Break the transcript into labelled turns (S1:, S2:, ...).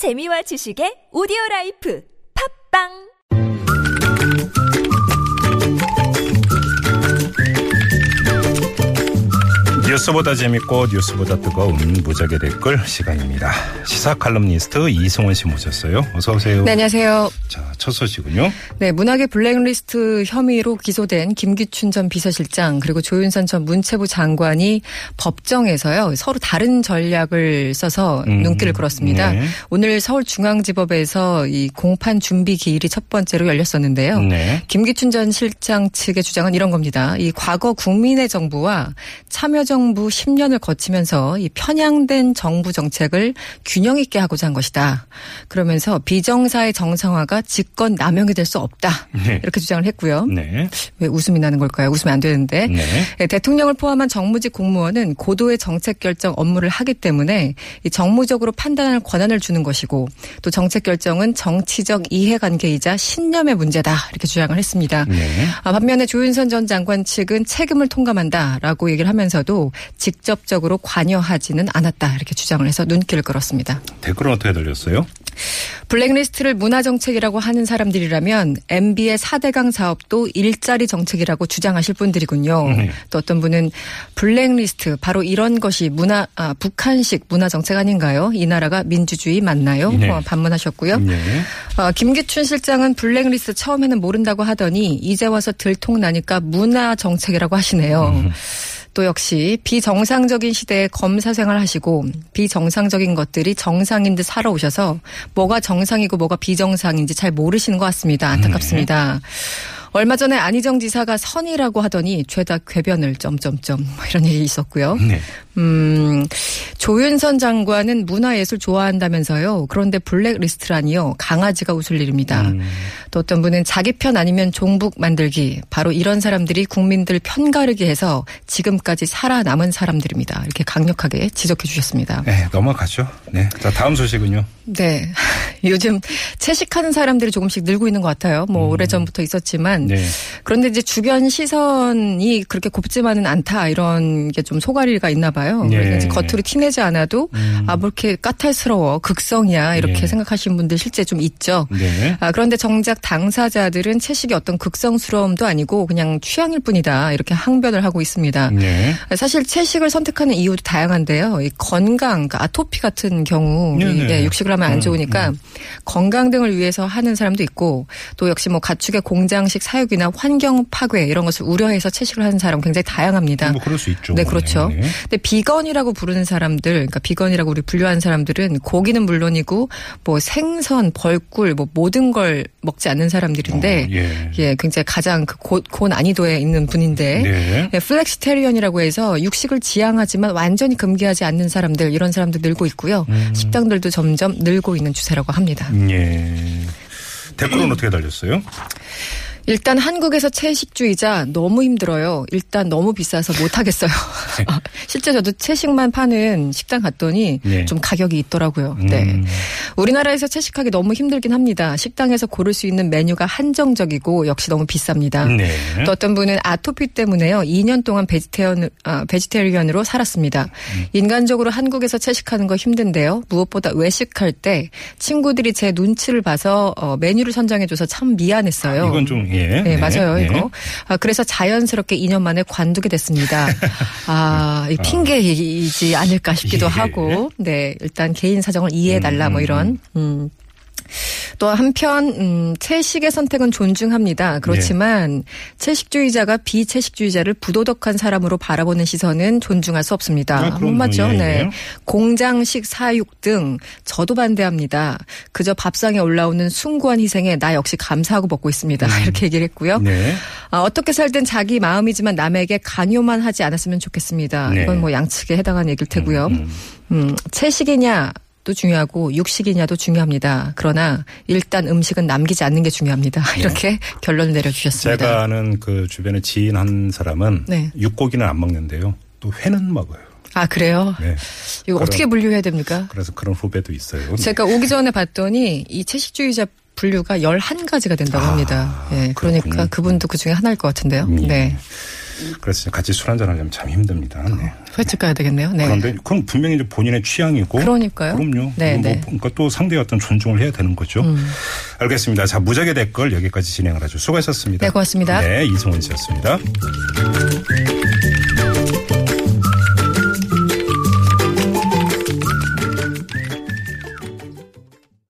S1: 재미와 지식의 오디오 라이프 팟빵
S2: 뉴스보다 재밌고 뉴스보다 뜨거운 무적의 댓글 시간입니다. 시사 칼럼니스트 이승원 씨 모셨어요. 어서 오세요.
S3: 네, 안녕하세요.
S2: 자, 첫 소식은요.
S3: 네, 문화계 블랙리스트 혐의로 기소된 김기춘 전 비서실장 그리고 조윤선 전 문체부 장관이 법정에서요 서로 다른 전략을 써서
S2: 음,
S3: 눈길을 끌었습니다.
S2: 네.
S3: 오늘 서울중앙지법에서 이 공판 준비 기일이 첫 번째로 열렸었는데요.
S2: 네.
S3: 김기춘 전 실장 측의 주장은 이런 겁니다. 이 과거 국민의 정부와 참여정부 10년을 거치면서 이 편향된 정부 정책을 균형 있게 하고자 한 것이다. 그러면서 비정사의 정상화가 직권 남용이 될 수 없다.
S2: 네.
S3: 이렇게 주장을 했고요.
S2: 네.
S3: 왜 웃음이 나는 걸까요? 웃으면 안 되는데.
S2: 네.
S3: 예, 대통령을 포함한 정무직 공무원은 고도의 정책 결정 업무를 하기 때문에 이 정무적으로 판단할 권한을 주는 것이고 또 정책 결정은 정치적 이해관계이자 신념의 문제다 이렇게 주장을 했습니다.
S2: 네.
S3: 아, 반면에 조윤선 전 장관 측은 책임을 통감한다라고 얘기를 하면서도 직접적으로 관여하지는 않았다 이렇게 주장을 해서 눈길을 끌었습니다.
S2: 댓글은 어떻게 달렸어요?
S3: 블랙리스트를 문화정책이라고 하는 사람들이라면 MB의 4대강 사업도 일자리 정책이라고 주장하실 분들이군요.
S2: 네.
S3: 또 어떤 분은 블랙리스트 바로 이런 것이 문화 아, 북한식 문화정책 아닌가요? 이 나라가 민주주의 맞나요?
S2: 네.
S3: 어, 반문하셨고요.
S2: 네.
S3: 어, 김기춘 실장은 블랙리스트 처음에는 모른다고 하더니 이제 와서 들통나니까 문화정책이라고 하시네요.
S2: 음.
S3: 또 역시 비정상적인 시대에 검사 생활하시고 비정상적인 것들이 정상인 듯 살아오셔서 뭐가 정상이고 뭐가 비정상인지 잘 모르시는 것 같습니다. 안타깝습니다. 얼마 전에 안희정 지사가 선이라고 하더니 죄다 궤변을 점점점 뭐 이런 얘기 있었고요.
S2: 네.
S3: 음, 조윤선 장관은 문화예술 좋아한다면서요. 그런데 블랙리스트라니요. 강아지가 웃을 일입니다.
S2: 음.
S3: 또 어떤 분은 자기 편 아니면 종북 만들기. 바로 이런 사람들이 국민들 편가르기 해서 지금까지 살아남은 사람들입니다. 이렇게 강력하게 지적해 주셨습니다.
S2: 네, 넘어가죠. 네. 자, 다음 소식은요.
S3: 네. 요즘 채식하는 사람들이 조금씩 늘고 있는 것 같아요. 뭐 오래전부터 있었지만.
S2: 네.
S3: 그런데 이제 주변 시선이 그렇게 곱지만은 않다 이런 게 좀 소가리가 있나 봐요.
S2: 네.
S3: 그래서 이제 겉으로 티내지 않아도
S2: 음.
S3: 아, 뭐 이렇게 까탈스러워, 극성이야 이렇게
S2: 네.
S3: 생각하시는 분들 실제 좀 있죠.
S2: 네.
S3: 아, 그런데 정작 당사자들은 채식이 어떤 극성스러움도 아니고 그냥 취향일 뿐이다 이렇게 항변을 하고 있습니다.
S2: 네.
S3: 사실 채식을 선택하는 이유도 다양한데요. 이 건강, 그러니까 아토피 같은 경우 이,
S2: 네네.
S3: 예, 육식을 하면 안
S2: 음,
S3: 좋으니까 건강 등을 위해서 하는 사람도 있고 또 역시 뭐 가축의 공장식 사육이나 환경 파괴 이런 것을 우려해서 채식을 하는 사람 굉장히 다양합니다.
S2: 뭐 그럴 수 있죠.
S3: 네, 그렇죠.
S2: 네.
S3: 근데 비건이라고 부르는 사람들, 그러니까 비건이라고 우리 분류하는 사람들은 고기는 물론이고 뭐 생선, 벌꿀, 뭐 모든 걸 먹지 않는 사람들인데
S2: 어, 예.
S3: 예, 굉장히 가장 그 고, 고 난이도에 있는 분인데
S2: 네.
S3: 네, 플렉시테리언이라고 해서 육식을 지향하지만 완전히 금기하지 않는 사람들 이런 사람들 늘고 있고요.
S2: 음.
S3: 식당들도 점점 늘고 있는 추세라고 합니다.
S2: 예. 댓글은 어떻게 달렸어요?
S3: 일단 한국에서 채식주의자 너무 힘들어요. 일단 너무 비싸서 못 하겠어요. 실제 저도 채식만 파는 식당 갔더니
S2: 네.
S3: 좀 가격이 있더라고요. 네.
S2: 음.
S3: 우리나라에서 채식하기 너무 힘들긴 합니다. 식당에서 고를 수 있는 메뉴가 한정적이고 역시 너무 비쌉니다.
S2: 네.
S3: 또 어떤 분은 아토피 때문에요. 2년 동안 베지테리언, 아, 베지테리언으로 살았습니다.
S2: 음.
S3: 인간적으로 한국에서 채식하는 거 힘든데요. 무엇보다 외식할 때 친구들이 제 눈치를 봐서 어, 메뉴를 선정해줘서 참 미안했어요.
S2: 이건 좀 예.
S3: 네, 맞아요,
S2: 네.
S3: 이거. 아, 그래서 자연스럽게 2년 만에 관두게 됐습니다. 아, 이 핑계이지 않을까 싶기도
S2: 예.
S3: 하고, 네, 일단 개인 사정을 이해해 달라,
S2: 음,
S3: 뭐
S2: 음,
S3: 이런, 음. 또 한편 음, 채식의 선택은 존중합니다. 그렇지만 채식주의자가 비채식주의자를 부도덕한 사람으로 바라보는 시선은 존중할 수 없습니다.
S2: 아, 그럼요.
S3: 맞죠?
S2: 예,
S3: 네.
S2: 예.
S3: 공장식 사육 등 저도 반대합니다. 그저 밥상에 올라오는 숭고한 희생에 나 역시 감사하고 먹고 있습니다. 이렇게 얘기를 했고요.
S2: 네.
S3: 아, 어떻게 살든 자기 마음이지만 남에게 강요만 하지 않았으면 좋겠습니다.
S2: 네.
S3: 이건 뭐 양측에 해당하는 얘기일 테고요.
S2: 음,
S3: 음, 채식이냐 도 중요하고 육식이냐도 중요합니다. 그러나 일단 음식은 남기지 않는 게 중요합니다. 이렇게 결론을 내려주셨습니다.
S2: 네. 제가 아는 그 주변에 지인 한 사람은
S3: 네.
S2: 육고기는 안 먹는데요. 또 회는 먹어요.
S3: 아 그래요?
S2: 네.
S3: 이거
S2: 그럼-
S3: 어떻게 분류해야 됩니까?
S2: 그래서 그런 후배도 있어요.
S3: 제가 오기 전에 봤더니 이 채식주의자 분류가 11가지가 된다고 합니다. 예. 그러니까
S2: 그렇군요.
S3: 그분도 그 중에 하나일 것 같은데요.
S2: 예.
S3: 네.
S2: 그래서 같이 술 한잔 하려면 참 힘듭니다. 네.
S3: 횟집 가야 되겠네요. 네.
S2: 그런데 그럼 분명히 이제 본인의 취향이고
S3: 그러니까요.
S2: 그럼요.
S3: 네,
S2: 뭐,
S3: 네. 음.
S2: 그러니까 또 상대의 어떤 존중을 해야 되는 거죠. 알겠습니다. 자 무작위 댓글 여기까지 진행을 하죠. 수고하셨습니다.
S3: 네, 고맙습니다.
S2: 네, 이승훈 씨였습니다.